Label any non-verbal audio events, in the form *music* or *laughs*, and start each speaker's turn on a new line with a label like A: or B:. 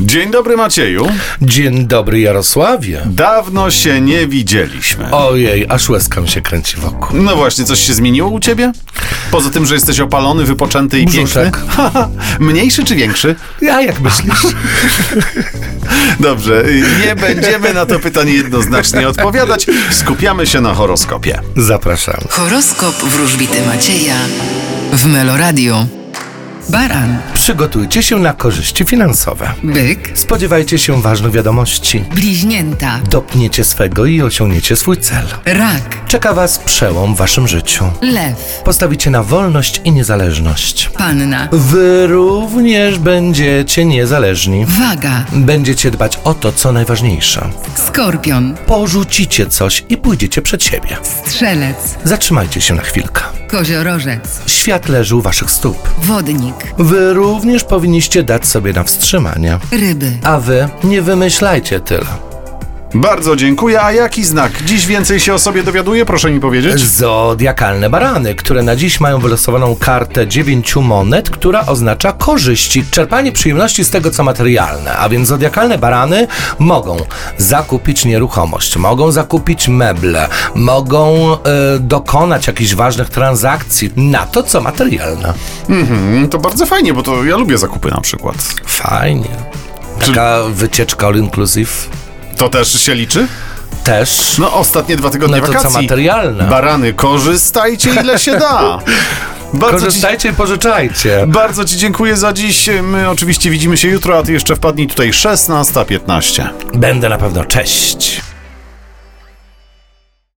A: Dzień dobry Macieju.
B: Dzień dobry Jarosławie.
A: Dawno się nie widzieliśmy.
B: Ojej, aż łezka mi się kręci wokół.
A: No właśnie, coś się zmieniło u ciebie? Poza tym, że jesteś opalony, wypoczęty i
B: Brzuszek.
A: piękny? *laughs* Mniejszy czy większy?
B: Ja jak myślisz? *laughs*
A: Dobrze, nie będziemy na to pytanie jednoznacznie odpowiadać. Skupiamy się na horoskopie.
B: Zapraszam.
C: Horoskop wróżbity Macieja w Meloradio. Baran,
B: Przygotujcie się na korzyści finansowe.
C: byk,
B: Spodziewajcie się ważnych wiadomości.
C: bliźnięta,
B: Dopniecie swego i osiągniecie swój cel.
C: rak,
B: Czeka Was przełom w Waszym życiu.
C: lew,
B: Postawicie na wolność i niezależność.
C: panna,
B: Wy również będziecie niezależni.
C: waga,
B: Będziecie dbać o to, co najważniejsze.
C: skorpion,
B: Porzucicie coś i pójdziecie przed siebie.
C: strzelec,
B: Zatrzymajcie się na chwilkę.
C: Koziorożec,
B: Świat leży u Waszych stóp.
C: wodnik,
B: Wy również powinniście dać sobie na wstrzymanie.
C: ryby.
B: A wy nie wymyślajcie tyle.
A: Bardzo dziękuję. A jaki znak? Dziś więcej się o sobie dowiaduje, proszę mi powiedzieć.
B: Zodiakalne barany, które na dziś mają wylosowaną kartę dziewięciu monet, która oznacza korzyści, czerpanie przyjemności z tego, co materialne. A więc zodiakalne barany mogą zakupić nieruchomość, mogą zakupić meble, mogą e, dokonać jakichś ważnych transakcji na to, co materialne.
A: Mm, to bardzo fajnie, bo to ja lubię zakupy na przykład.
B: Fajnie. Taka wycieczka all inclusive
A: To też się liczy?
B: też.
A: No, ostatnie dwa tygodnie
B: No to co
A: wakacji.
B: materialne.
A: Barany, korzystajcie ile się da. *laughs* Bardzo ci,
B: Korzystajcie i pożyczajcie.
A: bardzo ci dziękuję za dziś. My oczywiście widzimy się jutro, a ty jeszcze wpadnij tutaj 16.15.
B: Będę na pewno. Cześć.